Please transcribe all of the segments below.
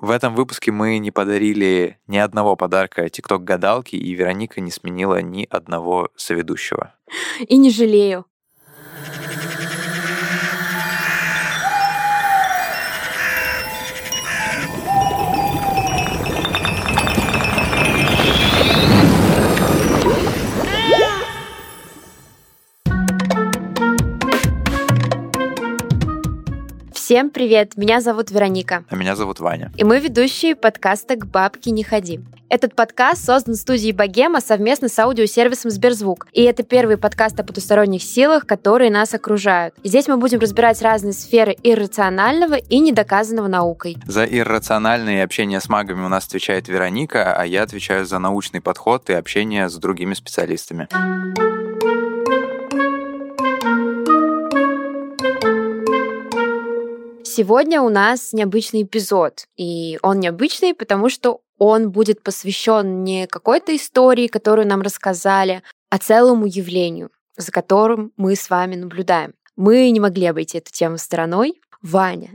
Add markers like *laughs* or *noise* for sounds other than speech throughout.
В этом выпуске мы не подарили ни одного подарка ТикТок гадалки, и Вероника не сменила ни одного соведущего. И не жалею. Всем привет! Меня зовут Вероника. А меня зовут Ваня. И мы ведущие подкаста «К бабке не ходи». Этот подкаст создан студией «Богема» совместно с аудиосервисом «Сберзвук». И это первый подкаст о потусторонних силах, которые нас окружают. здесь мы будем разбирать разные сферы иррационального и недоказанного наукой. За иррациональное общение с магами у нас отвечает Вероника, а я отвечаю за научный подход и общение с другими специалистами. Сегодня у нас необычный эпизод, и он необычный, потому что он будет посвящен не какой-то истории, которую нам рассказали, а целому явлению, за которым мы с вами наблюдаем. Мы не могли обойти эту тему стороной. Ваня,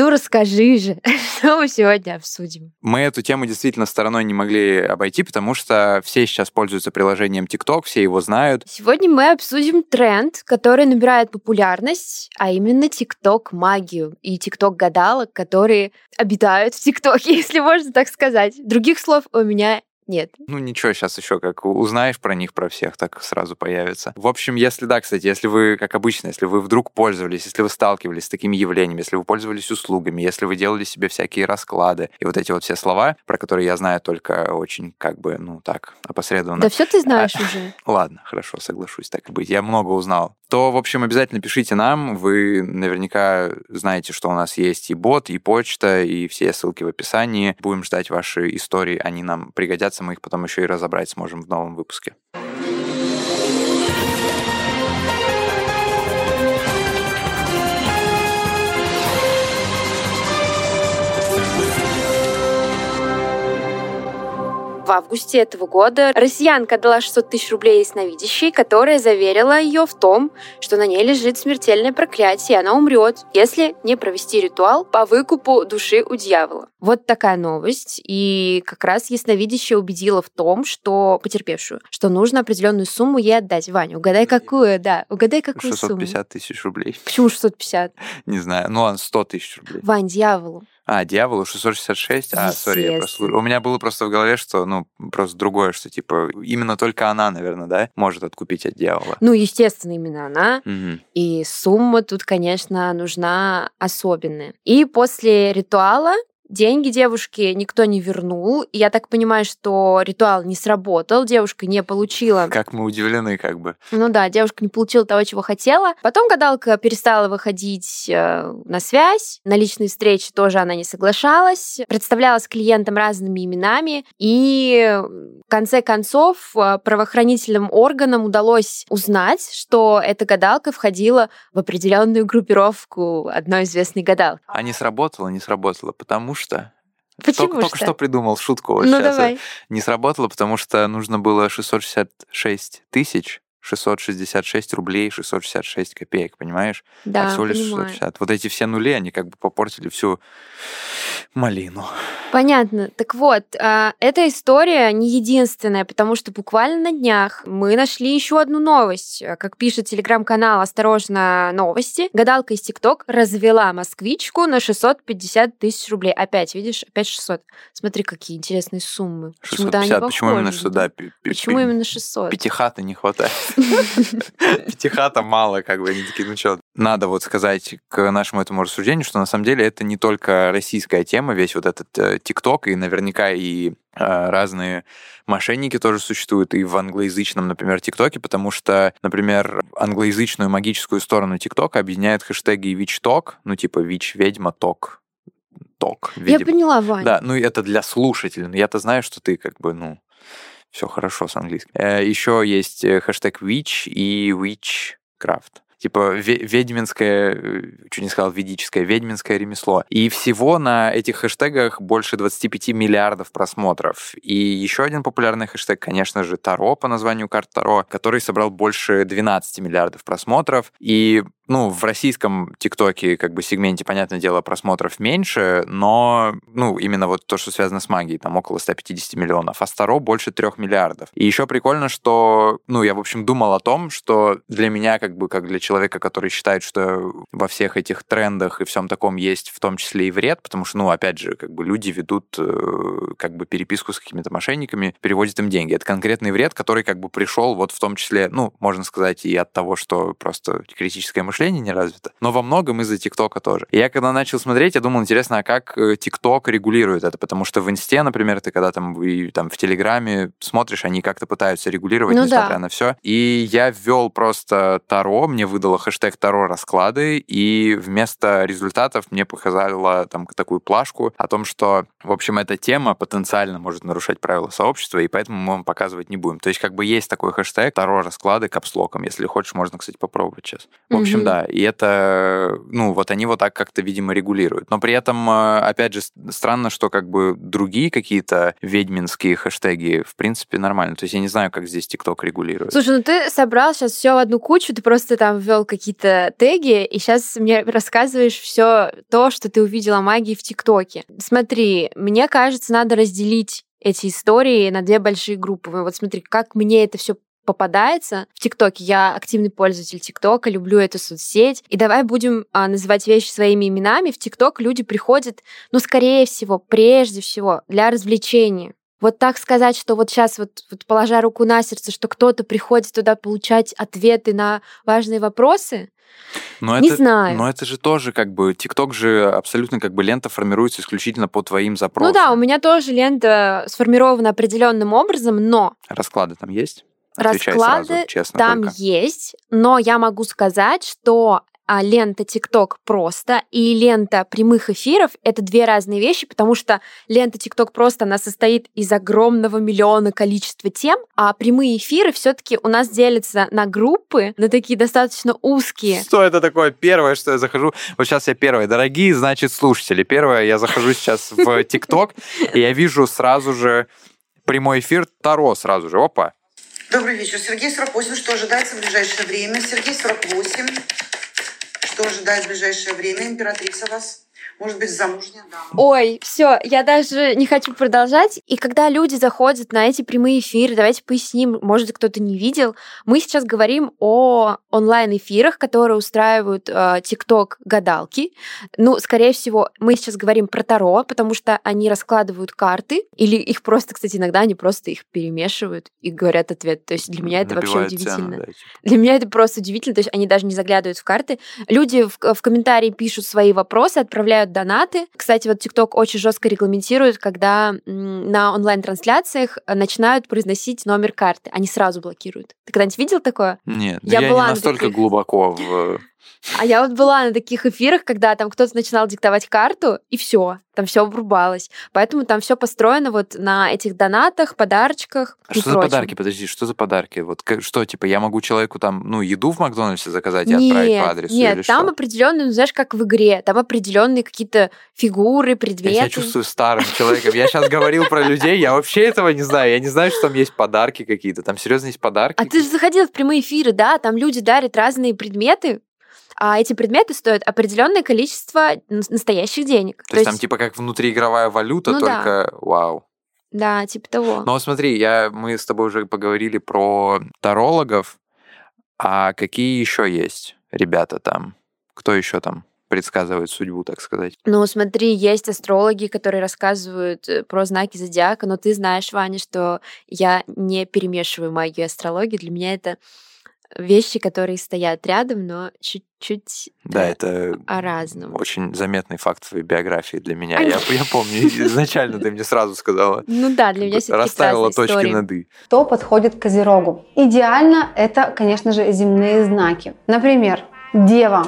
ну расскажи же, *laughs* что мы сегодня обсудим. Мы эту тему действительно стороной не могли обойти, потому что все сейчас пользуются приложением TikTok, все его знают. Сегодня мы обсудим тренд, который набирает популярность, а именно TikTok магию и TikTok гадалок, которые обитают в TikTok, *laughs* если можно так сказать. Других слов у меня нет. Ну ничего, сейчас еще как узнаешь про них, про всех, так сразу появится. В общем, если да, кстати, если вы, как обычно, если вы вдруг пользовались, если вы сталкивались с такими явлениями, если вы пользовались услугами, если вы делали себе всякие расклады и вот эти вот все слова, про которые я знаю только очень как бы, ну так, опосредованно. Да все ты знаешь а, уже. *laughs* Ладно, хорошо, соглашусь, так и быть. Я много узнал. То, в общем, обязательно пишите нам. Вы наверняка знаете, что у нас есть и бот, и почта, и все ссылки в описании. Будем ждать ваши истории, они нам пригодятся мы их потом еще и разобрать сможем в новом выпуске. В августе этого года россиянка дала 600 тысяч рублей ясновидящей, которая заверила ее в том, что на ней лежит смертельное проклятие, и она умрет, если не провести ритуал по выкупу души у дьявола. Вот такая новость. И как раз ясновидящая убедила в том, что потерпевшую, что нужно определенную сумму ей отдать. Ваня, угадай какую, да, угадай какую 650 сумму. 650 тысяч рублей. Почему 650? Не знаю, ну ладно, 100 тысяч рублей. Вань, дьяволу. А, дьяволу 666? А, сори, я просто... У меня было просто в голове, что, ну, просто другое, что, типа, именно только она, наверное, да, может откупить от дьявола. Ну, естественно, именно она. Угу. И сумма тут, конечно, нужна особенная. И после ритуала Деньги девушке никто не вернул. И я так понимаю, что ритуал не сработал, девушка не получила. Как мы удивлены, как бы. Ну да, девушка не получила того, чего хотела. Потом гадалка перестала выходить э, на связь. На личные встречи тоже она не соглашалась. Представлялась клиентам разными именами. И в конце концов э, правоохранительным органам удалось узнать, что эта гадалка входила в определенную группировку одной известной гадалки. А не сработало, не сработало, потому что Почему только, что? только что придумал шутку. Вот ну, сейчас давай. Не сработало, потому что нужно было 666 тысяч 666 рублей 666 копеек, понимаешь? Да, а всего лишь понимаю. 660. Вот эти все нули, они как бы попортили всю малину. Понятно. Так вот, а, эта история не единственная, потому что буквально на днях мы нашли еще одну новость. Как пишет телеграм-канал «Осторожно, новости», гадалка из ТикТок развела москвичку на 650 тысяч рублей. Опять, видишь, опять 600. Смотри, какие интересные суммы. 650, почему именно 600? Да, почему именно 600? Пятихаты не хватает. *laughs* Пятихата мало, как бы, они такие, ну что, надо вот сказать к нашему этому рассуждению, что на самом деле это не только российская тема, весь вот этот э, ТикТок, и наверняка и э, разные мошенники тоже существуют и в англоязычном, например, ТикТоке, потому что, например, англоязычную магическую сторону ТикТока объединяют хэштеги ВИЧ-ТОК, ну типа ВИЧ-ведьма ТОК, ток. Я поняла, Ваня. Да, ну это для слушателей. Но я-то знаю, что ты как бы, ну, все хорошо с английским. Э, Еще есть э, хэштег Witch и Witchcraft типа ведьминское, э, чуть не сказал, ведическое, ведьминское ремесло. И всего на этих хэштегах больше 25 миллиардов просмотров. И еще один популярный хэштег, конечно же, Таро по названию карт Таро, который собрал больше 12 миллиардов просмотров. И ну, в российском ТикТоке, как бы, сегменте, понятное дело, просмотров меньше, но, ну, именно вот то, что связано с магией, там около 150 миллионов, а Старо больше 3 миллиардов. И еще прикольно, что, ну, я, в общем, думал о том, что для меня, как бы, как для человека, который считает, что во всех этих трендах и всем таком есть в том числе и вред, потому что, ну, опять же, как бы люди ведут э, как бы переписку с какими-то мошенниками, переводят им деньги. Это конкретный вред, который как бы пришел вот в том числе, ну, можно сказать, и от того, что просто критическое мышление не развито, но во многом из-за ТикТока тоже. И я когда начал смотреть, я думал, интересно, а как э, ТикТок регулирует это? Потому что в Инсте, например, ты когда там, и, там в Телеграме смотришь, они как-то пытаются регулировать, ну, несмотря да. на все. И я ввел просто Таро, мне выдало хэштег Таро расклады, и вместо результатов мне показала там такую плашку о том, что, в общем, эта тема потенциально может нарушать правила сообщества, и поэтому мы вам показывать не будем. То есть как бы есть такой хэштег Таро расклады капслоком. Если хочешь, можно, кстати, попробовать сейчас. В общем, mm-hmm. да. И это, ну, вот они вот так как-то, видимо, регулируют. Но при этом, э, опять же, странно, что как бы другие какие-то ведьминские хэштеги, в принципе, нормально. То есть я не знаю, как здесь ТикТок регулирует. Слушай, ну ты собрал сейчас все в одну кучу, ты просто там ввел какие-то теги, и сейчас мне рассказываешь все то, что ты увидела магии в ТикТоке. Смотри, мне кажется, надо разделить эти истории на две большие группы. Вот смотри, как мне это все попадается в ТикТоке. Я активный пользователь ТикТока, люблю эту соцсеть. И давай будем а, называть вещи своими именами. В ТикТок люди приходят, ну, скорее всего, прежде всего, для развлечения. Вот так сказать, что вот сейчас, вот, вот положа руку на сердце, что кто-то приходит туда получать ответы на важные вопросы, но не это, знаю. Но это же тоже как бы ТикТок же абсолютно как бы лента формируется исключительно по твоим запросам. Ну да, у меня тоже лента сформирована определенным образом, но расклады там есть. Отвечай Расклады сразу, честно там только. есть, но я могу сказать, что а лента TikTok просто и лента прямых эфиров — это две разные вещи, потому что лента TikTok просто, она состоит из огромного миллиона количества тем, а прямые эфиры все таки у нас делятся на группы, на такие достаточно узкие. Что это такое? Первое, что я захожу... Вот сейчас я первое. Дорогие, значит, слушатели. Первое, я захожу сейчас в *laughs* TikTok, и я вижу сразу же прямой эфир Таро сразу же. Опа. Добрый вечер. Сергей 48. Что ожидается в ближайшее время? Сергей 48 что ожидает в ближайшее время императрица вас? Может быть, замужняя дама. Ой, все, я даже не хочу продолжать. И когда люди заходят на эти прямые эфиры, давайте поясним, может, кто-то не видел. Мы сейчас говорим о онлайн-эфирах, которые устраивают э, гадалки. Ну, скорее всего, мы сейчас говорим про Таро, потому что они раскладывают карты, или их просто, кстати, иногда они просто их перемешивают и говорят ответ. То есть для меня это вообще удивительно. Цену, да, типа. Для меня это просто удивительно. То есть они даже не заглядывают в карты. Люди в, в комментарии пишут свои вопросы, отправляют получают донаты. Кстати, вот TikTok очень жестко регламентирует, когда на онлайн-трансляциях э, начинают произносить номер карты. Они сразу блокируют. Ты когда-нибудь видел такое? Нет, я, я была не настолько таких... глубоко в а я вот была на таких эфирах, когда там кто-то начинал диктовать карту, и все, там все обрубалось. Поэтому там все построено вот на этих донатах, подарочках. А что прочем. за подарки? Подожди, что за подарки? Вот что, типа, я могу человеку там, ну, еду в Макдональдсе заказать и нет, отправить по адресу? Нет, там что? определенные, ну, знаешь, как в игре, там определенные какие-то фигуры, предметы. Я себя чувствую старым человеком. Я сейчас говорил про людей, я вообще этого не знаю. Я не знаю, что там есть подарки какие-то. Там серьезно есть подарки. А ты же заходил в прямые эфиры, да? Там люди дарят разные предметы, а эти предметы стоят определенное количество настоящих денег. То, То есть, там типа как внутриигровая валюта, ну, только да. вау. Да, типа того. Но смотри, я, мы с тобой уже поговорили про тарологов, а какие еще есть ребята там? Кто еще там? предсказывает судьбу, так сказать. Ну, смотри, есть астрологи, которые рассказывают э, про знаки зодиака, но ты знаешь, Ваня, что я не перемешиваю магию и астрологию. Для меня это вещи, которые стоят рядом, но чуть-чуть да, это о разном. Очень заметный факт твоей биографии для меня. Я, я помню, изначально ты мне сразу сказала. Ну да, для меня все Расставила точки истории. над «и». Кто подходит к Козерогу? Идеально это, конечно же, земные знаки. Например, Дева.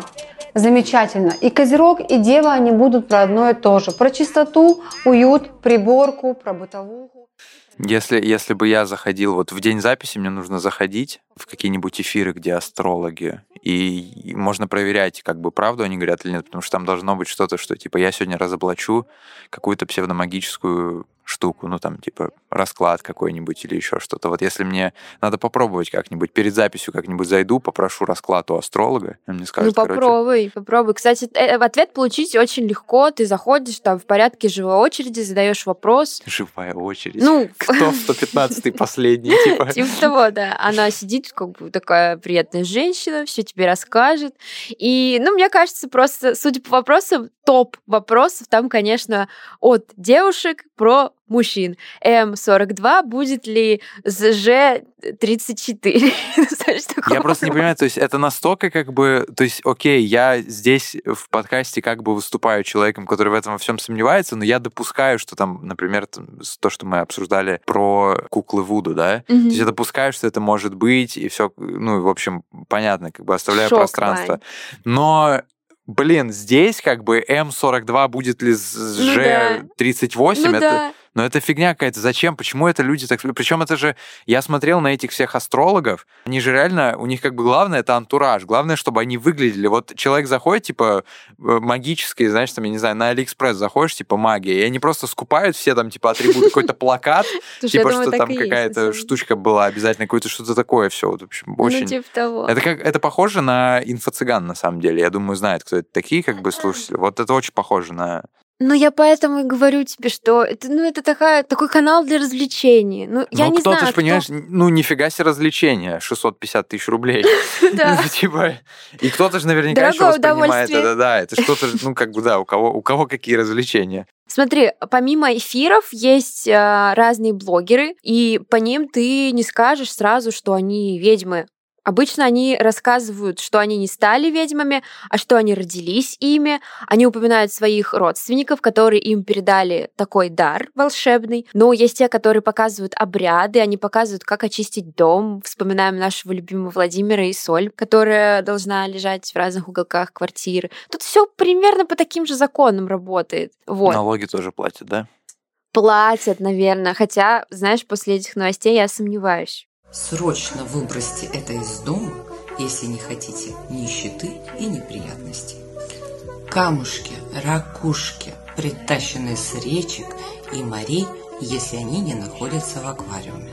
Замечательно. И Козерог, и Дева, они будут про одно и то же. Про чистоту, уют, приборку, про бытовуху. Если, если бы я заходил, вот в день записи мне нужно заходить в какие-нибудь эфиры, где астрологи, и можно проверять, как бы правду они говорят или нет, потому что там должно быть что-то, что типа я сегодня разоблачу какую-то псевдомагическую штуку, ну там типа расклад какой-нибудь или еще что-то. Вот если мне надо попробовать как-нибудь, перед записью как-нибудь зайду, попрошу расклад у астролога, он мне скажет, ну попробуй, короче... попробуй. Кстати, э, ответ получить очень легко. Ты заходишь там в порядке живой очереди, задаешь вопрос. Живая очередь. Ну, кто в *laughs* 115-й последний, типа. Типа того, да. Она сидит, как бы такая приятная женщина, все тебе расскажет. И, ну, мне кажется, просто, судя по вопросам, топ вопросов там, конечно, от девушек про мужчин. М42 будет ли *laughs* ЗЖ34? я просто не понимаю, то есть это настолько как бы... То есть, окей, я здесь в подкасте как бы выступаю человеком, который в этом во всем сомневается, но я допускаю, что там, например, то, что мы обсуждали про куклы Вуду, да? То есть я допускаю, что это может быть, и все, ну, в общем, понятно, как бы оставляю пространство. Но блин, здесь как бы М42 будет ли с Ж38, ну, да. ну, это... Да. Но это фигня какая-то. Зачем? Почему это люди так... Причем это же... Я смотрел на этих всех астрологов. Они же реально... У них как бы главное это антураж. Главное, чтобы они выглядели. Вот человек заходит, типа, магический, знаешь, там, я не знаю, на Алиэкспресс заходишь, типа, магия, и они просто скупают все там, типа, атрибуты, какой-то плакат, *laughs* типа, что там какая-то штучка была обязательно, какое-то что-то такое все. Вот, в общем, ну, очень... типа. Это как... Это похоже на инфо-цыган, на самом деле. Я думаю, знает, кто это такие, как бы, слушатели. Вот это очень похоже на ну, я поэтому и говорю тебе, что это, ну, это такая, такой канал для развлечений. Ну, я ну, не кто знаю, ты понимаешь, ну, нифига себе развлечения, 650 тысяч рублей. *laughs* Да. Ну, типа, и кто-то же наверняка еще воспринимает это, да, это что-то, ну, как бы, да, у кого, у кого какие развлечения. Смотри, помимо эфиров есть э, разные блогеры, и по ним ты не скажешь сразу, что они ведьмы. Обычно они рассказывают, что они не стали ведьмами, а что они родились ими. Они упоминают своих родственников, которые им передали такой дар волшебный. Но есть те, которые показывают обряды, они показывают, как очистить дом. Вспоминаем нашего любимого Владимира и Соль, которая должна лежать в разных уголках квартиры. Тут все примерно по таким же законам работает. Вот. Налоги тоже платят, да? Платят, наверное. Хотя, знаешь, после этих новостей я сомневаюсь. Срочно выбросьте это из дома, если не хотите нищеты и неприятностей. Камушки, ракушки, притащенные с речек и морей, если они не находятся в аквариуме.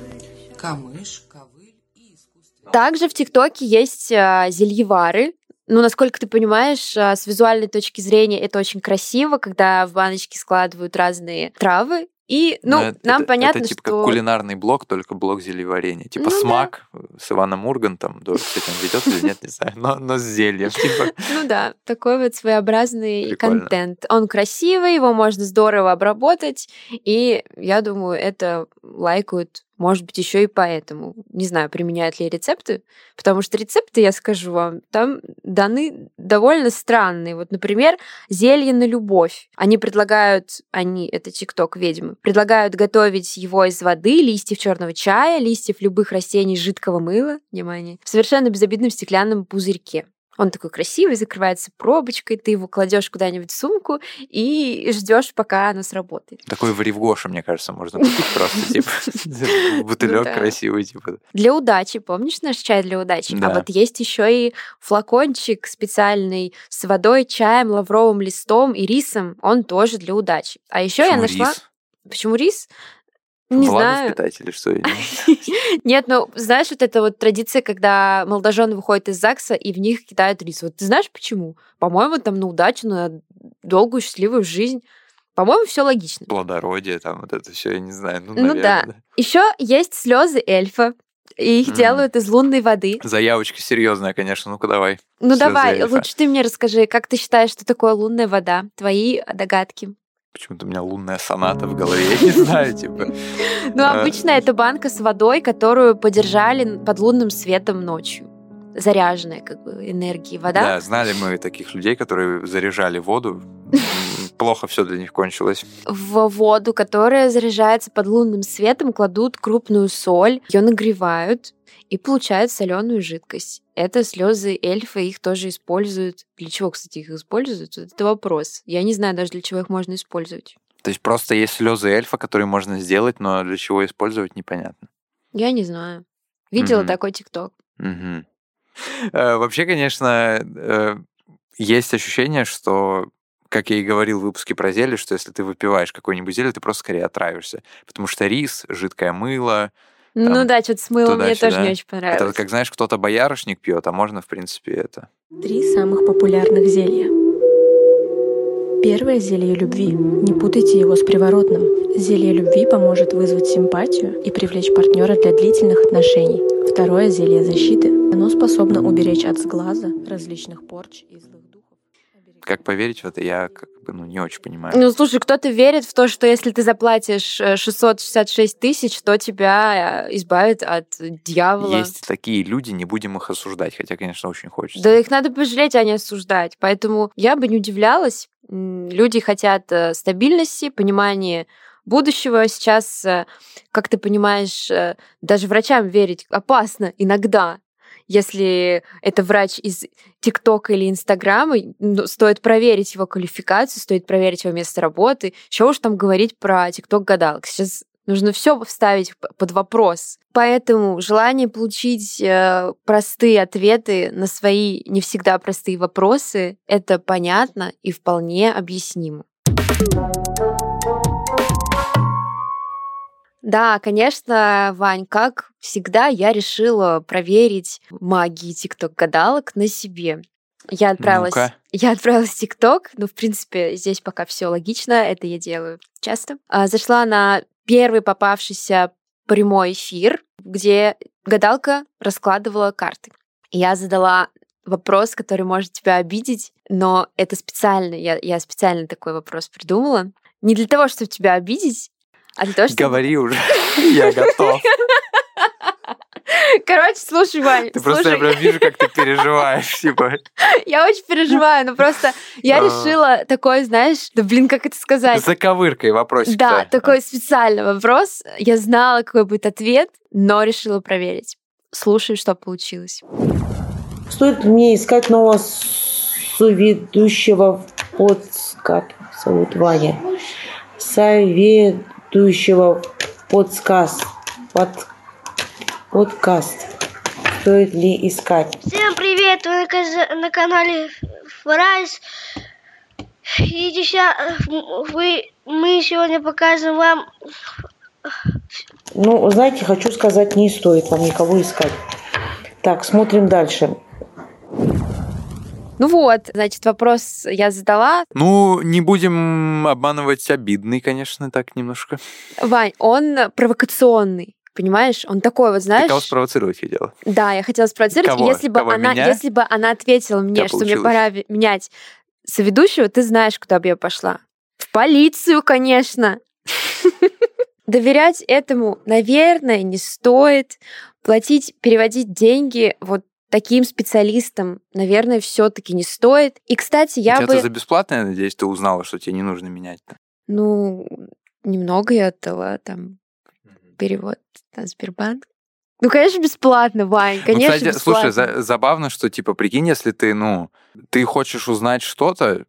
Камыш, ковыль и искусство. Также в ТикТоке есть а, зельевары, ну, насколько ты понимаешь, а, с визуальной точки зрения это очень красиво, когда в баночке складывают разные травы и, ну, это, нам это, понятно, это типа что... как кулинарный блок, только блок зельеварения. Типа ну, смак да. с Иваном Ургантом, с этим ведет или нет, не знаю, но, но с зельем. Типа. *laughs* Ну да, такой вот своеобразный Прикольно. контент. Он красивый, его можно здорово обработать, и я думаю, это лайкают может быть, еще и поэтому. Не знаю, применяют ли рецепты, потому что рецепты, я скажу вам, там даны довольно странные. Вот, например, зелье на любовь. Они предлагают, они, это тикток ведьмы, предлагают готовить его из воды, листьев черного чая, листьев любых растений жидкого мыла, внимание, в совершенно безобидном стеклянном пузырьке. Он такой красивый, закрывается пробочкой, ты его кладешь куда-нибудь в сумку и ждешь, пока оно сработает. Такой в мне кажется, можно купить просто, типа, *laughs* *laughs* бутылек красивый, типа. Для удачи, помнишь наш чай для удачи? А вот есть еще и флакончик специальный с водой, чаем, лавровым листом и рисом. Он тоже для удачи. А еще я нашла... Почему рис? Не знаю. впитать или что? Нет, ну, знаешь, вот эта вот традиция, когда молодожены выходят из ЗАГСа и в них кидают рис. Вот ты знаешь почему? По-моему, там на удачу, на долгую счастливую жизнь. По-моему, все логично. Плодородие, там вот это все, я не знаю. Ну, ну наверное, да. да. Еще есть слезы эльфа. И их mm. делают из лунной воды. Заявочка серьезная, конечно. Ну-ка давай. Ну Слезы давай, эльфа. лучше ты мне расскажи, как ты считаешь, что такое лунная вода? Твои догадки. Почему-то у меня лунная соната в голове, я не знаю, типа. *laughs* Ну, обычно это банка с водой, которую подержали под лунным светом ночью. Заряженная, как бы, энергией вода. Да, знали мы таких людей, которые заряжали воду. Плохо все для них кончилось. В воду, которая заряжается под лунным светом, кладут крупную соль, ее нагревают, и получают соленую жидкость. Это слезы эльфа, их тоже используют. Для чего, кстати, их используют? Это вопрос. Я не знаю даже, для чего их можно использовать. То есть просто есть слезы эльфа, которые можно сделать, но для чего использовать, непонятно. Я не знаю. Видела mm-hmm. такой ТикТок. Mm-hmm. Вообще, конечно, э, есть ощущение, что как я и говорил в выпуске про зелье, что если ты выпиваешь какое-нибудь зелье, ты просто скорее отравишься. Потому что рис, жидкое мыло, Ну да, что-то с мылом мне тоже не очень это понравилось. как, знаешь, кто-то боярышник пьет, а можно, в принципе, это... Три самых популярных зелья. Первое зелье любви. Не путайте его с приворотным. Зелье любви поможет вызвать симпатию и привлечь партнера для длительных отношений. Второе зелье защиты. Оно способно уберечь от сглаза, различных порч и злых духов. Как поверить в это, я как бы, ну, не очень понимаю. Ну, слушай, кто-то верит в то, что если ты заплатишь э, 666 тысяч, то тебя э, избавит от дьявола. Есть такие люди, не будем их осуждать, хотя, конечно, очень хочется. Да их надо пожалеть, а не осуждать. Поэтому я бы не удивлялась. Люди хотят э, стабильности, понимания будущего. Сейчас, э, как ты понимаешь, э, даже врачам верить опасно иногда. Если это врач из ТикТока или Инстаграма, ну, стоит проверить его квалификацию, стоит проверить его место работы. Чего уж там говорить про ТикТок-гадалок. Сейчас нужно все вставить под вопрос. Поэтому желание получить э, простые ответы на свои не всегда простые вопросы — это понятно и вполне объяснимо. Да, конечно, Вань, как всегда, я решила проверить магии ТикТок-гадалок на себе. Я отправилась, Ну-ка. я отправилась в ТикТок, ну, в принципе, здесь пока все логично, это я делаю часто. А, Зашла на первый попавшийся прямой эфир, где гадалка раскладывала карты. Я задала вопрос, который может тебя обидеть, но это специально, я, я специально такой вопрос придумала. Не для того, чтобы тебя обидеть, а для того, чтобы... Говори уже, *laughs* я готов. Короче, слушай, Вань, Ты просто, я слушай, прям вижу, как ты переживаешь, типа. *laughs* я очень переживаю, но просто я А. решила такой, знаешь, да блин, как это сказать? С заковыркой вопросик. Да, такой специальный вопрос. Я знала, какой будет ответ, но решила проверить. Слушай, что получилось. Стоит мне искать нового соведущего в подскат? Зовут Ваня. Соведущего в подсказ. Под... Подкаст. Стоит ли искать? Всем привет! Вы на, канале Фрайс. И деся- вы, мы сегодня покажем вам Ну, знаете, хочу сказать, не стоит вам никого искать. Так, смотрим дальше. Ну вот, значит, вопрос я задала. Ну, не будем обманывать обидный, конечно, так немножко. Вань, он провокационный. Понимаешь, он такой вот, Ты знаешь... кого спровоцировать хотела? Да, я хотела спровоцировать. Кого? Если бы Кого, она, меня? если бы она ответила мне, что мне пора менять соведущего, ты знаешь, куда бы я пошла. В полицию, конечно. *laughs* Доверять этому, наверное, не стоит. Платить, переводить деньги вот таким специалистам, наверное, все-таки не стоит. И, кстати, я бы... ты за бесплатно, я надеюсь, ты узнала, что тебе не нужно менять. Ну, немного я отдала там перевод на Сбербанк. Ну, конечно, бесплатно, Вань, Ну, конечно, кстати, бесплатно. слушай, за- забавно, что, типа, прикинь, если ты, ну, ты хочешь узнать что-то,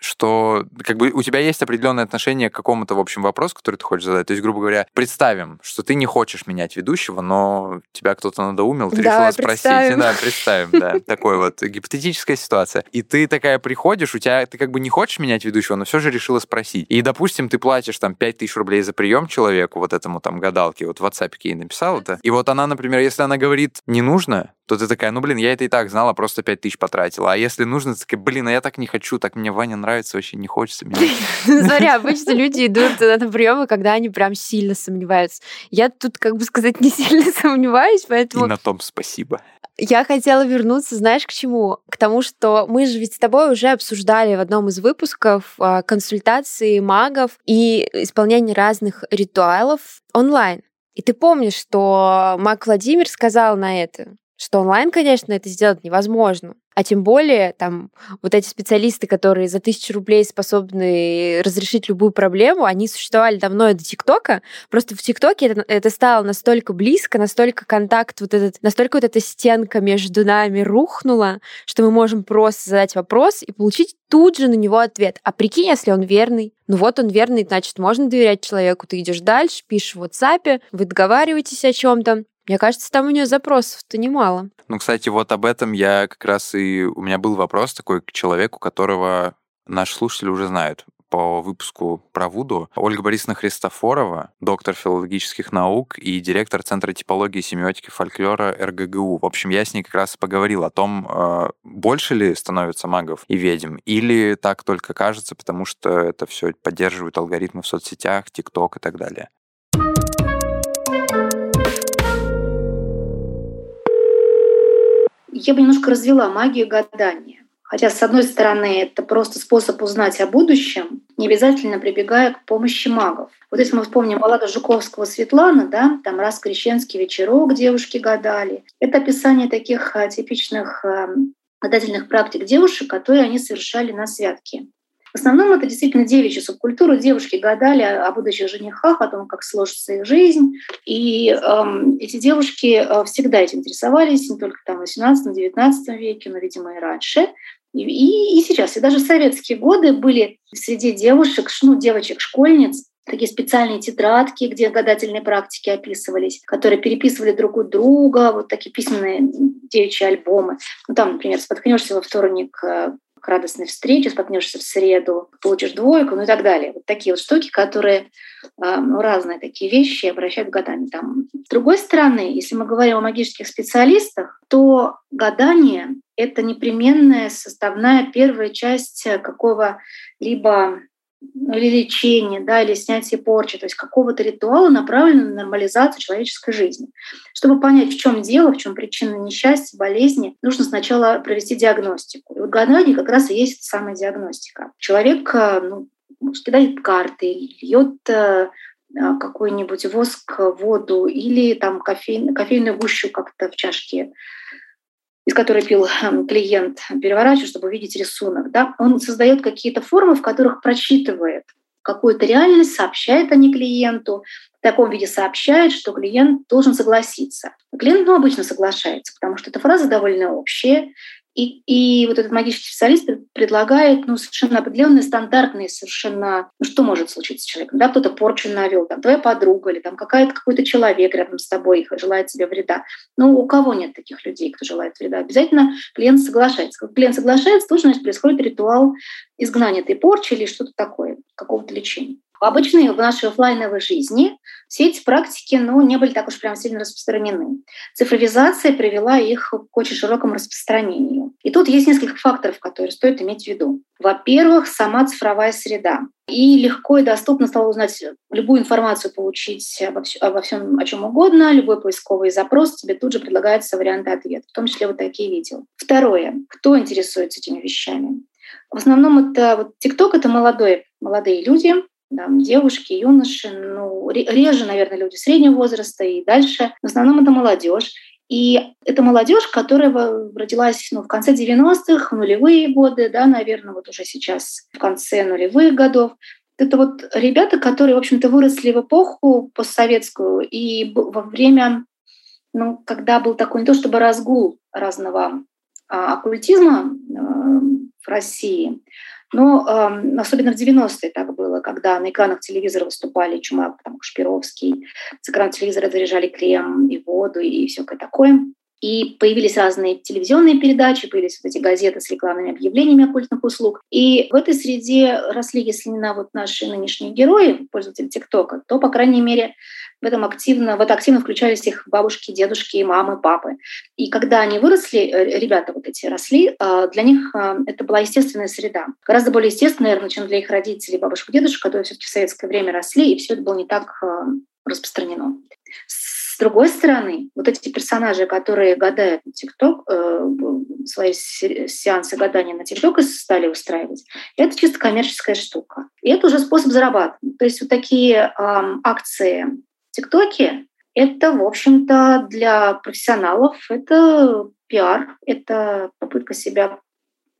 что как бы у тебя есть определенное отношение к какому-то, в общем, вопросу, который ты хочешь задать. То есть, грубо говоря, представим, что ты не хочешь менять ведущего, но тебя кто-то надоумил, ты Давай решила спросить. представим. Да, представим, да. *laughs* Такой вот гипотетическая ситуация. И ты такая приходишь, у тебя, ты как бы не хочешь менять ведущего, но все же решила спросить. И, допустим, ты платишь там 5000 рублей за прием человеку, вот этому там гадалке, вот в WhatsApp ей написал это. И вот она, например, если она говорит «не нужно», то ты такая, ну, блин, я это и так знала, просто 5000 потратила. А если нужно, ты такая, блин, а я так не хочу, так мне Ваня нравится, вообще не хочется менять. *laughs* Смотри, обычно люди идут на приемы, когда они прям сильно сомневаются. Я тут, как бы сказать, не сильно *laughs* сомневаюсь, И поэтому на том спасибо. я хотела вернуться, знаешь, к чему? К тому, что мы же ведь с тобой уже обсуждали в одном из выпусков а, консультации магов и исполнение разных ритуалов онлайн. И ты помнишь, что маг Владимир сказал на это, что онлайн, конечно, это сделать невозможно. А тем более, там, вот эти специалисты, которые за тысячу рублей способны разрешить любую проблему, они существовали давно и до ТикТока. Просто в ТикТоке это, это стало настолько близко, настолько контакт вот этот, настолько вот эта стенка между нами рухнула, что мы можем просто задать вопрос и получить тут же на него ответ. А прикинь, если он верный. Ну вот он верный, значит, можно доверять человеку. Ты идешь дальше, пишешь в WhatsApp, вы договариваетесь о чем-то. Мне кажется, там у нее запросов-то немало. Ну, кстати, вот об этом я как раз и... У меня был вопрос такой к человеку, которого наши слушатели уже знают по выпуску про Вуду. Ольга Борисовна Христофорова, доктор филологических наук и директор Центра типологии и семиотики фольклора РГГУ. В общем, я с ней как раз поговорил о том, э, больше ли становится магов и ведьм, или так только кажется, потому что это все поддерживают алгоритмы в соцсетях, ТикТок и так далее. Я бы немножко развела магию гадания. Хотя, с одной стороны, это просто способ узнать о будущем, не обязательно прибегая к помощи магов. Вот если мы вспомним балладу Жуковского «Светлана», да, там «Раз крещенский вечерок» девушки гадали. Это описание таких а, типичных а, гадательных практик девушек, которые они совершали на святке. В основном это действительно девичья субкультура. Девушки гадали о будущих женихах, о том, как сложится их жизнь. И эм, эти девушки э, всегда этим интересовались, не только там в 18-19 веке, но, видимо, и раньше. И, и сейчас, и даже в советские годы были среди девушек, ну, девочек-школьниц, такие специальные тетрадки, где гадательные практики описывались, которые переписывали друг у друга, вот такие письменные девичьи альбомы. Ну, там, например, споткнешься во вторник э, к радостной встрече, споткнешься в среду, получишь двойку, ну и так далее. Вот такие вот штуки, которые, э, ну, разные такие вещи обращают в гадание. Там. С другой стороны, если мы говорим о магических специалистах, то гадание — это непременная составная первая часть какого-либо ну, или лечение, да, или снятие порчи, то есть какого-то ритуала, направленного на нормализацию человеческой жизни. Чтобы понять, в чем дело, в чем причина несчастья, болезни, нужно сначала провести диагностику. И вот гадание как раз и есть самая диагностика. Человек э, ну, кидает карты, льет э, какой-нибудь воск, воду или там кофей, кофейную гущу как-то в чашке из которой пил эм, клиент, переворачивает, чтобы увидеть рисунок. Да? Он создает какие-то формы, в которых прочитывает какую-то реальность, сообщает они клиенту, в таком виде сообщает, что клиент должен согласиться. Клиент ну, обычно соглашается, потому что эта фраза довольно общая, и, вот этот магический специалист предлагает ну, совершенно определенные стандартные совершенно, ну, что может случиться с человеком. Да? Кто-то порчу навел, там, твоя подруга или там какая-то, какой-то человек рядом с тобой желает тебе вреда. Ну, у кого нет таких людей, кто желает вреда? Обязательно клиент соглашается. Как клиент соглашается, то, значит, происходит ритуал изгнания этой порчи или что-то такое, какого-то лечения. В обычной, в нашей офлайновой жизни все эти практики ну, не были так уж прям сильно распространены. Цифровизация привела их к очень широкому распространению. И тут есть несколько факторов, которые стоит иметь в виду. Во-первых, сама цифровая среда. И легко и доступно стало узнать любую информацию, получить обо, всем, обо всем, о чем угодно, любой поисковый запрос, тебе тут же предлагаются варианты ответа, в том числе вот такие видео. Второе. Кто интересуется этими вещами? В основном это вот TikTok — это молодые, молодые люди, там, девушки, юноши, ну, реже, наверное, люди среднего возраста и дальше. В основном это молодежь. И это молодежь, которая родилась ну, в конце 90-х, в нулевые годы, да, наверное, вот уже сейчас в конце нулевых годов. Это вот ребята, которые, в общем-то, выросли в эпоху постсоветскую и во время, ну, когда был такой не то чтобы разгул разного а, оккультизма э, в России, но э, особенно в 90-е так было, когда на экранах телевизора выступали Чумак, там, Шпировский, с экрана телевизора заряжали крем и воду и все такое. И появились разные телевизионные передачи, появились вот эти газеты с рекламными объявлениями оккультных услуг. И в этой среде росли, если не на вот наши нынешние герои, пользователи ТикТока, то, по крайней мере, в этом активно, в это активно включались их бабушки, дедушки, мамы, папы. И когда они выросли, э, ребята вот эти росли, э, для них э, это была естественная среда. Гораздо более естественная, наверное, чем для их родителей, бабушек, дедушек, которые все-таки в советское время росли, и все это было не так распространено. С другой стороны, вот эти персонажи, которые гадают на ТикТок, свои сеансы гадания на ТикТок стали устраивать, это чисто коммерческая штука. И это уже способ зарабатывать. То есть вот такие э, акции ТикТоке это, в общем-то, для профессионалов это пиар, это попытка себя,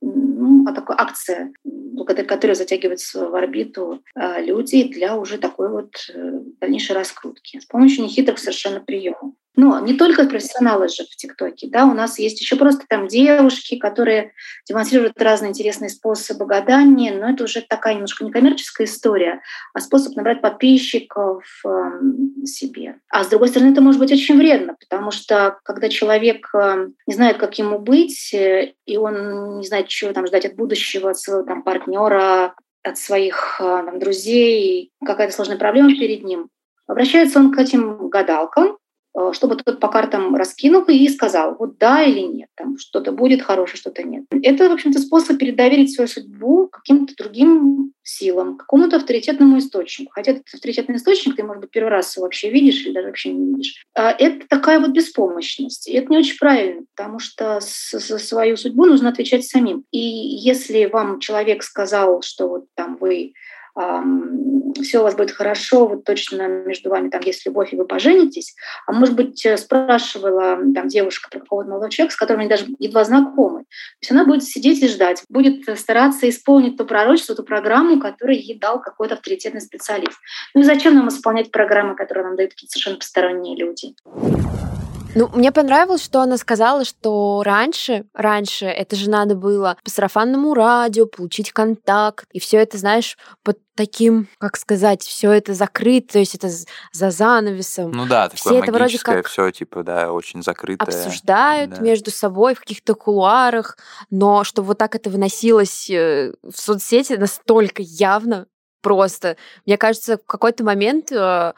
ну, а такая акция, благодаря которой затягиваются в орбиту а, люди для уже такой вот э, дальнейшей раскрутки с помощью нехитрых совершенно приемов. Но не только профессионалы же в ТикТоке, да, у нас есть еще просто там девушки, которые демонстрируют разные интересные способы гадания, но это уже такая немножко некоммерческая история, а способ набрать подписчиков э, себе. А с другой стороны, это может быть очень вредно, потому что когда человек э, не знает, как ему быть, э, и он не знает, чего там ждать от будущего, от своего там партнера, от своих э, там, друзей, какая-то сложная проблема перед ним, обращается он к этим гадалкам, чтобы тот по картам раскинул и сказал, вот да или нет, там что-то будет хорошее, что-то нет. Это, в общем-то, способ передоверить свою судьбу каким-то другим силам, какому-то авторитетному источнику. Хотя этот авторитетный источник ты, может быть, первый раз вообще видишь или даже вообще не видишь. А это такая вот беспомощность. И это не очень правильно, потому что за свою судьбу нужно отвечать самим. И если вам человек сказал, что вот там вы все у вас будет хорошо, вот точно между вами там есть любовь, и вы поженитесь. А может быть, э, спрашивала там девушка про какого-то молодого человека, с которым они даже едва знакомы. То есть она будет сидеть и ждать, будет стараться исполнить то пророчество, ту программу, которую ей дал какой-то авторитетный специалист. Ну и зачем нам исполнять программы, которые нам дают какие-то совершенно посторонние люди? Ну, мне понравилось, что она сказала, что раньше, раньше это же надо было по сарафанному радио получить контакт, и все это, знаешь, под таким, как сказать, все это закрыто, то есть это за занавесом. Ну да, такое все это вроде как все типа, да, очень закрытое. Обсуждают да. между собой в каких-то кулуарах, но чтобы вот так это выносилось э, в соцсети настолько явно, просто. Мне кажется, в какой-то момент э,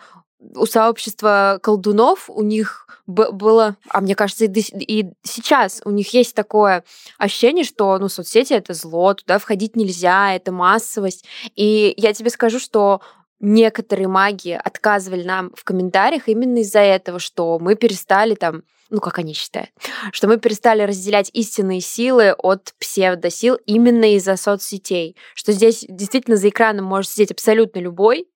у сообщества колдунов у них было, а мне кажется, и, сейчас у них есть такое ощущение, что ну, соцсети это зло, туда входить нельзя, это массовость. И я тебе скажу, что некоторые маги отказывали нам в комментариях именно из-за этого, что мы перестали там, ну, как они считают, что мы перестали разделять истинные силы от псевдосил именно из-за соцсетей. Что здесь действительно за экраном может сидеть абсолютно любой,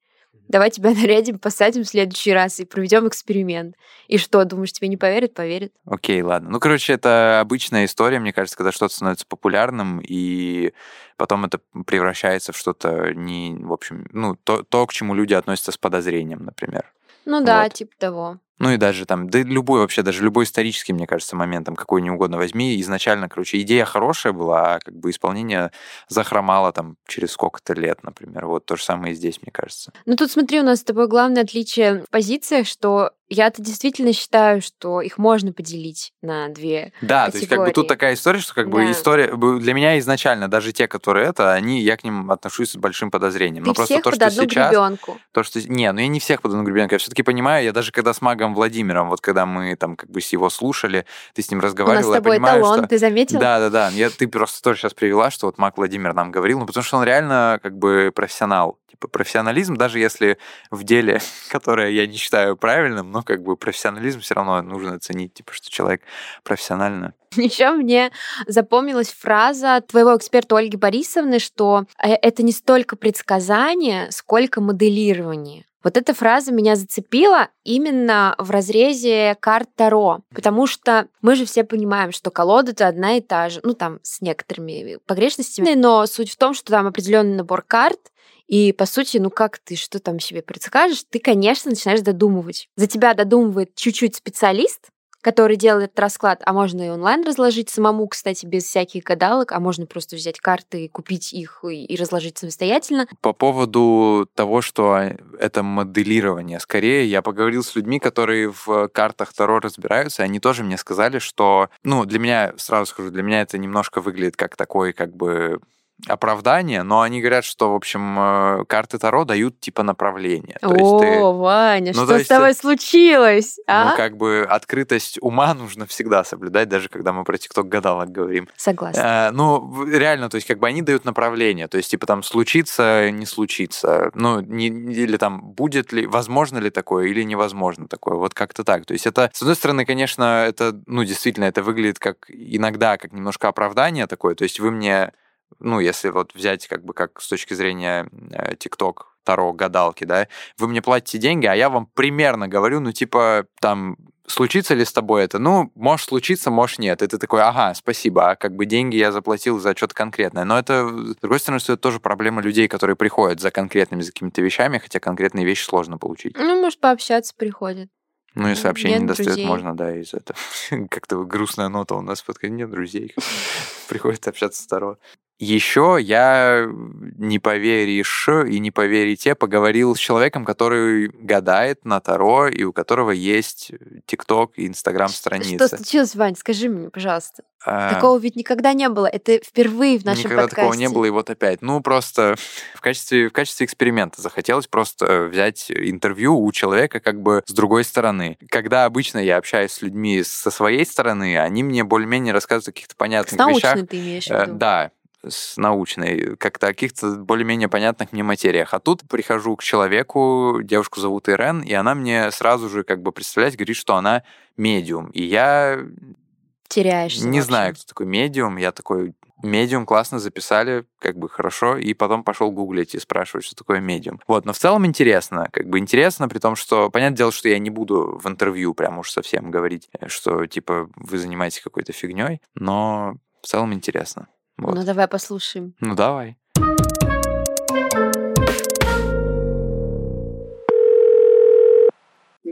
давай тебя *laughs* нарядим, посадим в следующий раз и проведем эксперимент. И что, думаешь, тебе не поверят? Поверят. Окей, ладно. Ну, короче, это обычная история, мне кажется, когда что-то становится популярным, и потом это превращается в что-то не, в общем, ну, то, то, к чему люди относятся с подозрением, например. Ну да, вот. типа того. Ну и даже там, да любой вообще, даже любой исторический, мне кажется, момент, там, какой не угодно возьми, изначально, короче, идея хорошая была, а как бы исполнение захромало там через сколько-то лет, например. Вот то же самое и здесь, мне кажется. Ну тут смотри, у нас с тобой главное отличие в позициях, что я-то действительно считаю, что их можно поделить на две Да, категории. то есть как бы тут такая история, что как да. бы история для меня изначально даже те, которые это, они я к ним отношусь с большим подозрением. Ты Но всех просто то, что одну сейчас, гребенку. то что не, ну я не всех под одну гребенку, я все-таки понимаю, я даже когда с магом Владимиром, вот когда мы там как бы с его слушали, ты с ним разговаривал, У нас с тобой я понимаю, эталон, что ты заметил? Да, да, да. Я, ты просто тоже сейчас привела, что вот маг Владимир нам говорил, ну потому что он реально как бы профессионал типа профессионализм, даже если в деле, *laughs* которое я не считаю правильным, но как бы профессионализм все равно нужно оценить, типа, что человек профессионально. *laughs* Еще мне запомнилась фраза твоего эксперта Ольги Борисовны, что э, это не столько предсказание, сколько моделирование. Вот эта фраза меня зацепила именно в разрезе карт Таро, потому что мы же все понимаем, что колода-то одна и та же, ну там с некоторыми погрешностями, но суть в том, что там определенный набор карт, и, по сути, ну как ты, что там себе предскажешь? Ты, конечно, начинаешь додумывать. За тебя додумывает чуть-чуть специалист, который делает расклад, а можно и онлайн разложить самому, кстати, без всяких гадалок, а можно просто взять карты, купить их и, и разложить самостоятельно. По поводу того, что это моделирование, скорее я поговорил с людьми, которые в картах Таро разбираются, и они тоже мне сказали, что, ну, для меня, сразу скажу, для меня это немножко выглядит как такой, как бы оправдание, но они говорят, что, в общем, э, карты Таро дают типа направление. То О, есть ты, Ваня, ну, что с тобой случилось? А? Ну, как бы открытость ума *laughs* нужно всегда соблюдать, даже когда мы про ТикТок гадалок говорим. Согласна. Э, ну, реально, то есть как бы они дают направление, то есть типа там случится, не случится, ну, не, или там будет ли, возможно ли такое или невозможно такое, вот как-то так. То есть это, с одной стороны, конечно, это, ну, действительно, это выглядит как иногда как немножко оправдание такое, то есть вы мне ну, если вот взять как бы как с точки зрения ТикТок, э, Таро, гадалки, да, вы мне платите деньги, а я вам примерно говорю, ну, типа, там, случится ли с тобой это? Ну, может случиться, может нет. Ты такой, ага, спасибо, а как бы деньги я заплатил за что-то конкретное. Но это, с другой стороны, что это тоже проблема людей, которые приходят за конкретными за какими-то вещами, хотя конкретные вещи сложно получить. Ну, может, пообщаться приходят. Ну и сообщение Нет не достает, друзей. можно, да, из этого. *laughs* Как-то грустная нота у нас под нет друзей. *laughs* Приходится общаться с Таро. Еще я, не поверишь и не поверите, поговорил с человеком, который гадает на Таро, и у которого есть ТикТок и Инстаграм Что страница. случилось, Вань? Скажи мне, пожалуйста. А, Такого ведь никогда не было. Это впервые в нашем Никогда подкасте. такого не было, и вот опять. Ну, просто в качестве, в качестве эксперимента захотелось просто взять интервью у человека как бы с другой стороны. Когда обычно я общаюсь с людьми со своей стороны, они мне более-менее рассказывают о каких-то С понятных научной вещах. ты имеешь в Э, виду? Да, с научной, как-то о каких-то более-менее понятных мне материях. А тут прихожу к человеку, девушку зовут Ирен, и она мне сразу же, как бы, представляете, говорит, что она медиум. И я Теряешься не вообще. знаю, кто такой медиум. Я такой, медиум, классно записали, как бы хорошо, и потом пошел гуглить и спрашивать, что такое медиум. Вот, но в целом интересно, как бы интересно, при том, что, понятное дело, что я не буду в интервью прям уж совсем говорить, э, что, типа, вы занимаетесь какой-то фигней, но в целом интересно. Вот. Ну давай послушаем. Ну, давай.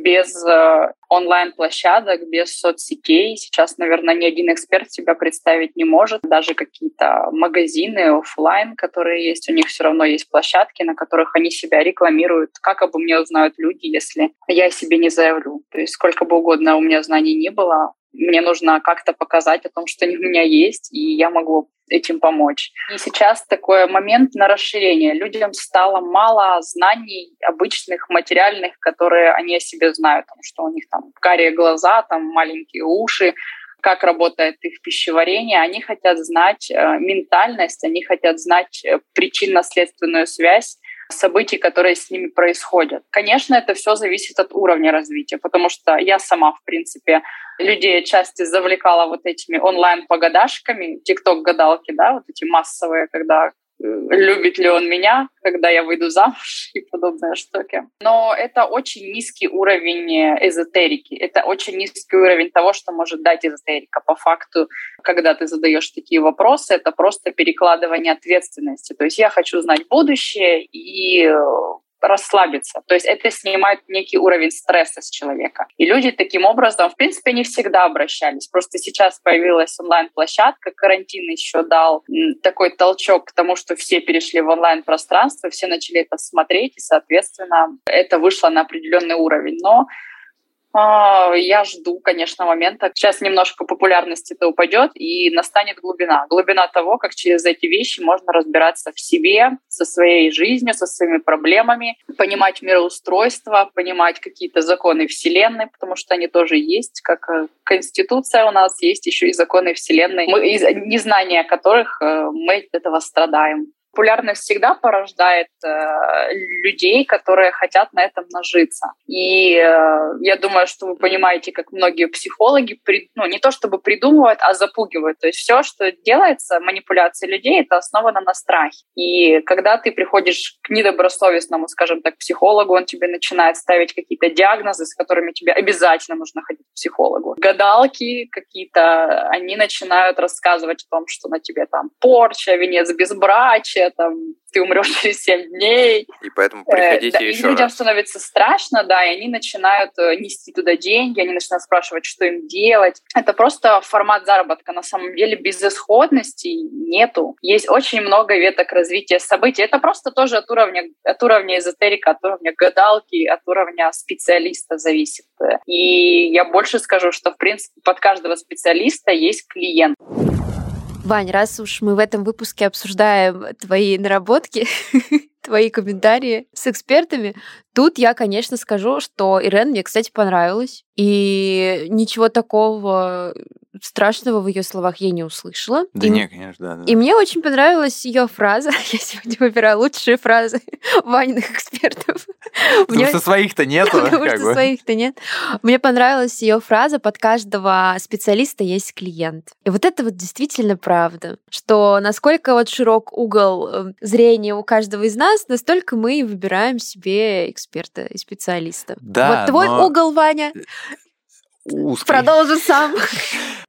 без э, онлайн-площадок, без соцсетей. Сейчас, наверное, ни один эксперт себя представить не может. Даже какие-то магазины оффлайн, которые есть, у них все равно есть площадки, на которых они себя рекламируют. Как обо мне узнают люди, если я себе не заявлю? То есть сколько бы угодно у меня знаний не было, мне нужно как-то показать о том, что они у меня есть, и я могу этим помочь. И сейчас такой момент на расширение. Людям стало мало знаний обычных, материальных, которые они о себе знают, потому что у них там карие глаза, там маленькие уши, как работает их пищеварение. Они хотят знать э, ментальность, они хотят знать э, причинно-следственную связь событий, которые с ними происходят. Конечно, это все зависит от уровня развития, потому что я сама, в принципе, людей отчасти завлекала вот этими онлайн-погадашками, тикток-гадалки, да, вот эти массовые, когда любит ли он меня, когда я выйду замуж *laughs* и подобные штуки. Но это очень низкий уровень эзотерики. Это очень низкий уровень того, что может дать эзотерика. По факту, когда ты задаешь такие вопросы, это просто перекладывание ответственности. То есть я хочу знать будущее и э, расслабиться. То есть это снимает некий уровень стресса с человека. И люди таким образом, в принципе, не всегда обращались. Просто сейчас появилась онлайн-площадка, карантин еще дал такой толчок к тому, что все перешли в онлайн-пространство, все начали это смотреть, и, соответственно, это вышло на определенный уровень. Но я жду, конечно, момента. Сейчас немножко популярность это упадет, и настанет глубина. Глубина того, как через эти вещи можно разбираться в себе, со своей жизнью, со своими проблемами, понимать мироустройство, понимать какие-то законы Вселенной, потому что они тоже есть, как э, Конституция у нас, есть еще и законы Вселенной, мы, из незнания которых э, мы от этого страдаем популярность всегда порождает э, людей, которые хотят на этом нажиться. И э, я думаю, что вы понимаете, как многие психологи, при, ну, не то чтобы придумывают, а запугивают. То есть все, что делается, манипуляция людей, это основано на страхе. И когда ты приходишь к недобросовестному, скажем так, психологу, он тебе начинает ставить какие-то диагнозы, с которыми тебе обязательно нужно ходить к психологу. Гадалки какие-то, они начинают рассказывать о том, что на тебе там порча, венец безбрачия, там, ты умрешь *laughs* через 7 дней. И поэтому Э, приходите да, и еще людям раз. становится страшно, да, и они начинают э, нести туда деньги, они начинают спрашивать, что им делать. Это просто формат заработка. На самом деле безысходности нету. Есть очень много веток развития событий. Это просто тоже от уровня, от уровня эзотерика, от уровня гадалки, от уровня специалиста зависит. И я больше скажу, что, в принципе, под каждого специалиста есть клиент. Вань, раз уж мы в этом выпуске обсуждаем твои наработки, *laughs* твои комментарии с экспертами, тут я, конечно, скажу, что Ирен мне, кстати, понравилась. И ничего такого страшного в ее словах я не услышала. Да и, не, конечно, да. да. и мне очень понравилась ее фраза. *laughs* Я сегодня выбираю лучшие фразы *laughs* Ваниных экспертов. *laughs* Потому Мне- что своих-то нету. Потому что бы. своих-то нет. Мне понравилась ее фраза «Под каждого специалиста есть клиент». И вот это вот действительно правда, что насколько вот широк угол э, зрения у каждого из нас, настолько мы и выбираем себе эксперта и специалиста. Да, вот твой но- угол, Ваня, узкий. Продолжу сам.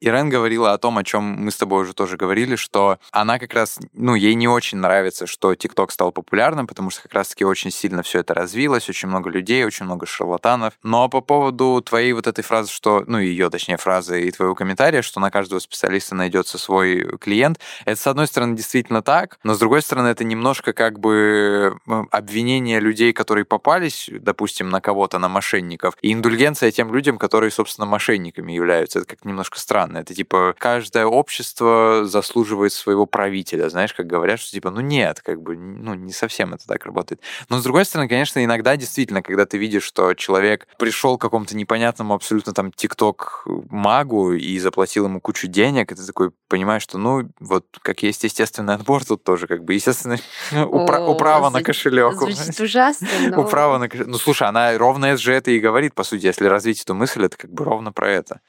Ирен говорила о том, о чем мы с тобой уже тоже говорили, что она как раз, ну, ей не очень нравится, что ТикТок стал популярным, потому что как раз-таки очень сильно все это развилось, очень много людей, очень много шарлатанов. Но по поводу твоей вот этой фразы, что, ну, ее, точнее, фразы и твоего комментария, что на каждого специалиста найдется свой клиент, это, с одной стороны, действительно так, но с другой стороны, это немножко как бы обвинение людей, которые попались, допустим, на кого-то, на мошенников, и индульгенция тем людям, которые, собственно, мошенниками являются. Это как немножко странно. Это типа каждое общество заслуживает своего правителя. Знаешь, как говорят, что типа, ну нет, как бы, ну не совсем это так работает. Но с другой стороны, конечно, иногда действительно, когда ты видишь, что человек пришел к какому-то непонятному абсолютно там тикток магу и заплатил ему кучу денег, и ты такой понимаешь, что ну вот как есть естественный отбор, тут тоже как бы естественно *laughs* управа на кошелек. Звучит ужасно. *laughs* Управа на кошелек. Ну слушай, она ровно же это и говорит, по сути, если развить эту мысль, это как бы ровно про это.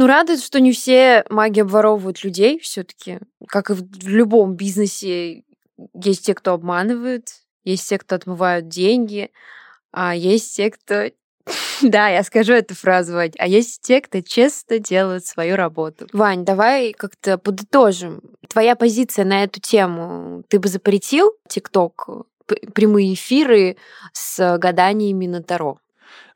Ну, радует, что не все маги обворовывают людей все-таки. Как и в любом бизнесе, есть те, кто обманывает, есть те, кто отмывают деньги, а есть те, кто *laughs* да, я скажу эту фразу, Вань. А есть те, кто честно делает свою работу. Вань, давай как-то подытожим. Твоя позиция на эту тему. Ты бы запретил ТикТок, прямые эфиры с гаданиями на Таро?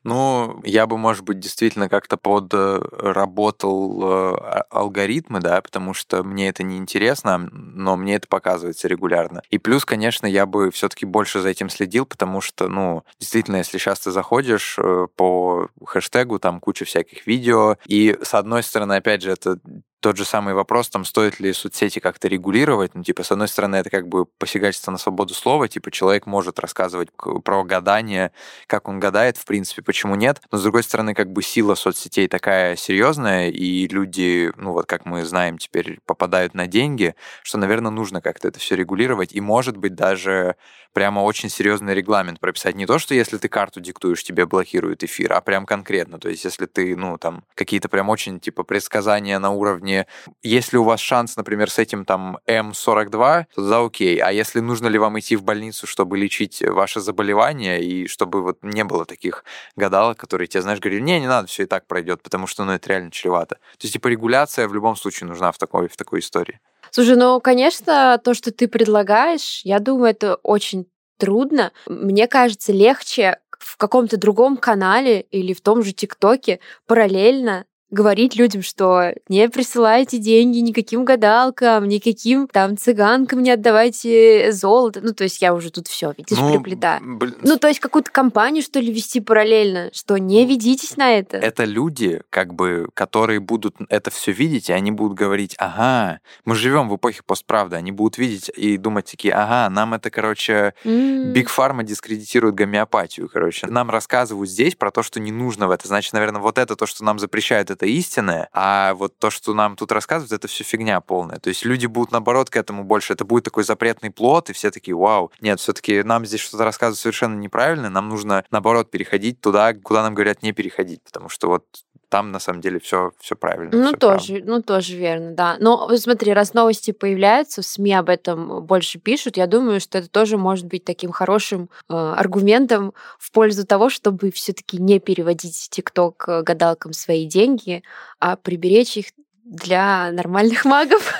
Ну, я бы, может быть, действительно как-то подработал э, а, алгоритмы, да, потому что мне это не интересно, но мне это показывается регулярно. И плюс, конечно, я бы все-таки больше за этим следил, потому что, ну, действительно, если сейчас ты заходишь э, по хэштегу, там куча всяких видео, и с одной стороны, опять же, это тот же самый вопрос, там, стоит ли соцсети как-то регулировать. Ну, типа, с одной стороны, это как бы посягательство на свободу слова, типа, человек может рассказывать про гадание, как он гадает, в принципе, почему нет. Но, с другой стороны, как бы сила соцсетей такая серьезная, и люди, ну, вот как мы знаем, теперь попадают на деньги, что, наверное, нужно как-то это все регулировать, и, может быть, даже прямо очень серьезный регламент прописать. Не то, что если ты карту диктуешь, тебе блокируют эфир, а прям конкретно. То есть, если ты, ну, там, какие-то прям очень, типа, предсказания на уровне плане, если у вас шанс, например, с этим там М42, то да, окей. А если нужно ли вам идти в больницу, чтобы лечить ваше заболевание, и чтобы вот не было таких гадалок, которые тебе, знаешь, говорили, не, не надо, все и так пройдет, потому что, ну, это реально чревато. То есть, типа, регуляция в любом случае нужна в такой, в такой истории. Слушай, ну, конечно, то, что ты предлагаешь, я думаю, это очень трудно. Мне кажется, легче в каком-то другом канале или в том же ТикТоке параллельно говорить людям, что не присылайте деньги никаким гадалкам, никаким там цыганкам не отдавайте золото. Ну, то есть я уже тут все, видишь, ну, приплетаю. Блин. Ну, то есть какую-то компанию, что ли, вести параллельно, что не ведитесь на это. Это люди, как бы, которые будут это все видеть, и они будут говорить, ага, мы живем в эпохе постправды, они будут видеть и думать такие, ага, нам это, короче, Биг mm. Фарма дискредитирует гомеопатию, короче. Нам рассказывают здесь про то, что не нужно в это. Значит, наверное, вот это то, что нам запрещают, это истинное, а вот то, что нам тут рассказывают, это все фигня полная. То есть люди будут, наоборот, к этому больше. Это будет такой запретный плод, и все такие, вау. Нет, все-таки нам здесь что-то рассказывают совершенно неправильно, нам нужно, наоборот, переходить туда, куда нам говорят не переходить, потому что вот там на самом деле все, все правильно. Ну, все тоже, правильно. ну, тоже верно, да. Но смотри, раз новости появляются, в СМИ об этом больше пишут, я думаю, что это тоже может быть таким хорошим э, аргументом в пользу того, чтобы все-таки не переводить ТикТок э, гадалкам свои деньги, а приберечь их для нормальных *laughs* магов.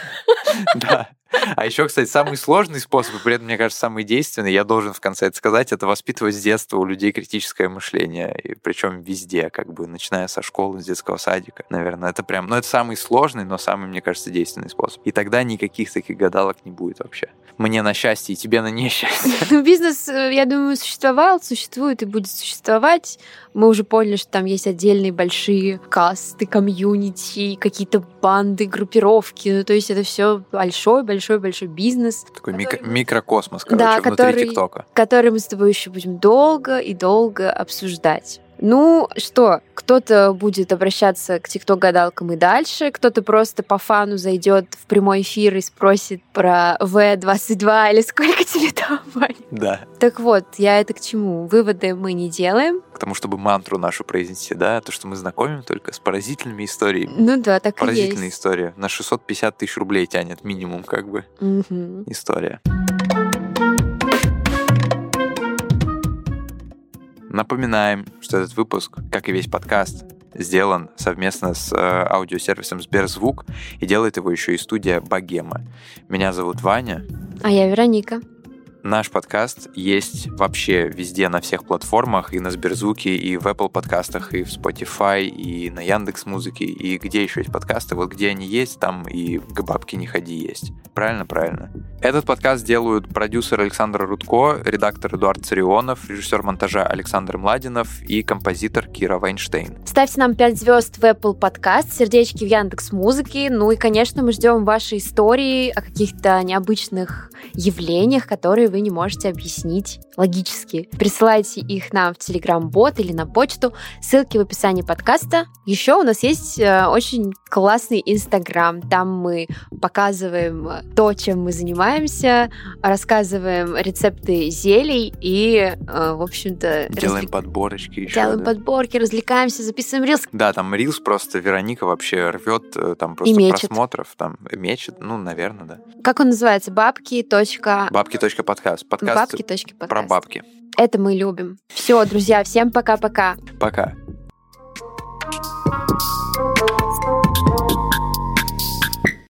Да. А еще, кстати, самый сложный способ, и при этом, мне кажется, самый действенный, я должен в конце это сказать, это воспитывать с детства у людей критическое мышление. И причем везде, как бы, начиная со школы, с детского садика. Наверное, это прям, ну, это самый сложный, но самый, мне кажется, действенный способ. И тогда никаких таких гадалок не будет вообще. Мне на счастье и тебе на несчастье. *laughs* Ну, бизнес, э, я думаю, существовал, существует и будет существовать. Мы уже поняли, что там есть отдельные большие касты, комьюнити, какие-то банды, группировки. Ну, то есть это все большой-большой большой-большой бизнес. Такой который... микро- микрокосмос, короче, да, внутри который, ТикТока. Который мы с тобой еще будем долго и долго обсуждать. Ну что, кто-то будет обращаться к ТикТок-гадалкам и дальше, кто-то просто по фану зайдет в прямой эфир и спросит про В22 или сколько тебе там, *laughs* Ваня. Да. Так вот, я это к чему? Выводы мы не делаем. К тому, чтобы мантру нашу произнести, да, то, что мы знакомим только с поразительными историями. Ну да, так Поразительная и есть. история. На 650 тысяч рублей тянет минимум, как бы, угу. история. Напоминаем, что этот выпуск, как и весь подкаст, сделан совместно с э, аудиосервисом Сберзвук, и делает его еще и студия Богема. Меня зовут Ваня. А я Вероника. Наш подкаст есть вообще везде, на всех платформах, и на Сберзвуке, и в Apple подкастах, и в Spotify, и на Яндекс Музыке, и где еще есть подкасты. Вот где они есть, там и к бабке не ходи есть. Правильно, правильно. Этот подкаст делают продюсер Александр Рудко, редактор Эдуард Царионов, режиссер монтажа Александр Младинов и композитор Кира Вайнштейн. Ставьте нам 5 звезд в Apple подкаст, сердечки в Яндекс Музыке. Ну и, конечно, мы ждем ваши истории о каких-то необычных явлениях, которые вы не можете объяснить логически. Присылайте их нам в Telegram-бот или на почту. Ссылки в описании подкаста. Еще у нас есть э, очень классный Инстаграм. Там мы показываем то, чем мы занимаемся, рассказываем рецепты зелий и, э, в общем-то... Делаем развлек... подборочки еще. Делаем да? подборки, развлекаемся, записываем рилс. Да, там рилс просто Вероника вообще рвет э, там просто просмотров. Там мечет, ну, наверное, да. Как он называется? Бабки. Бабки.подкаст. Подкаст Бабки.подкаст. про бабки. Это мы любим. Все, друзья, всем пока-пока. Пока. -пока. пока.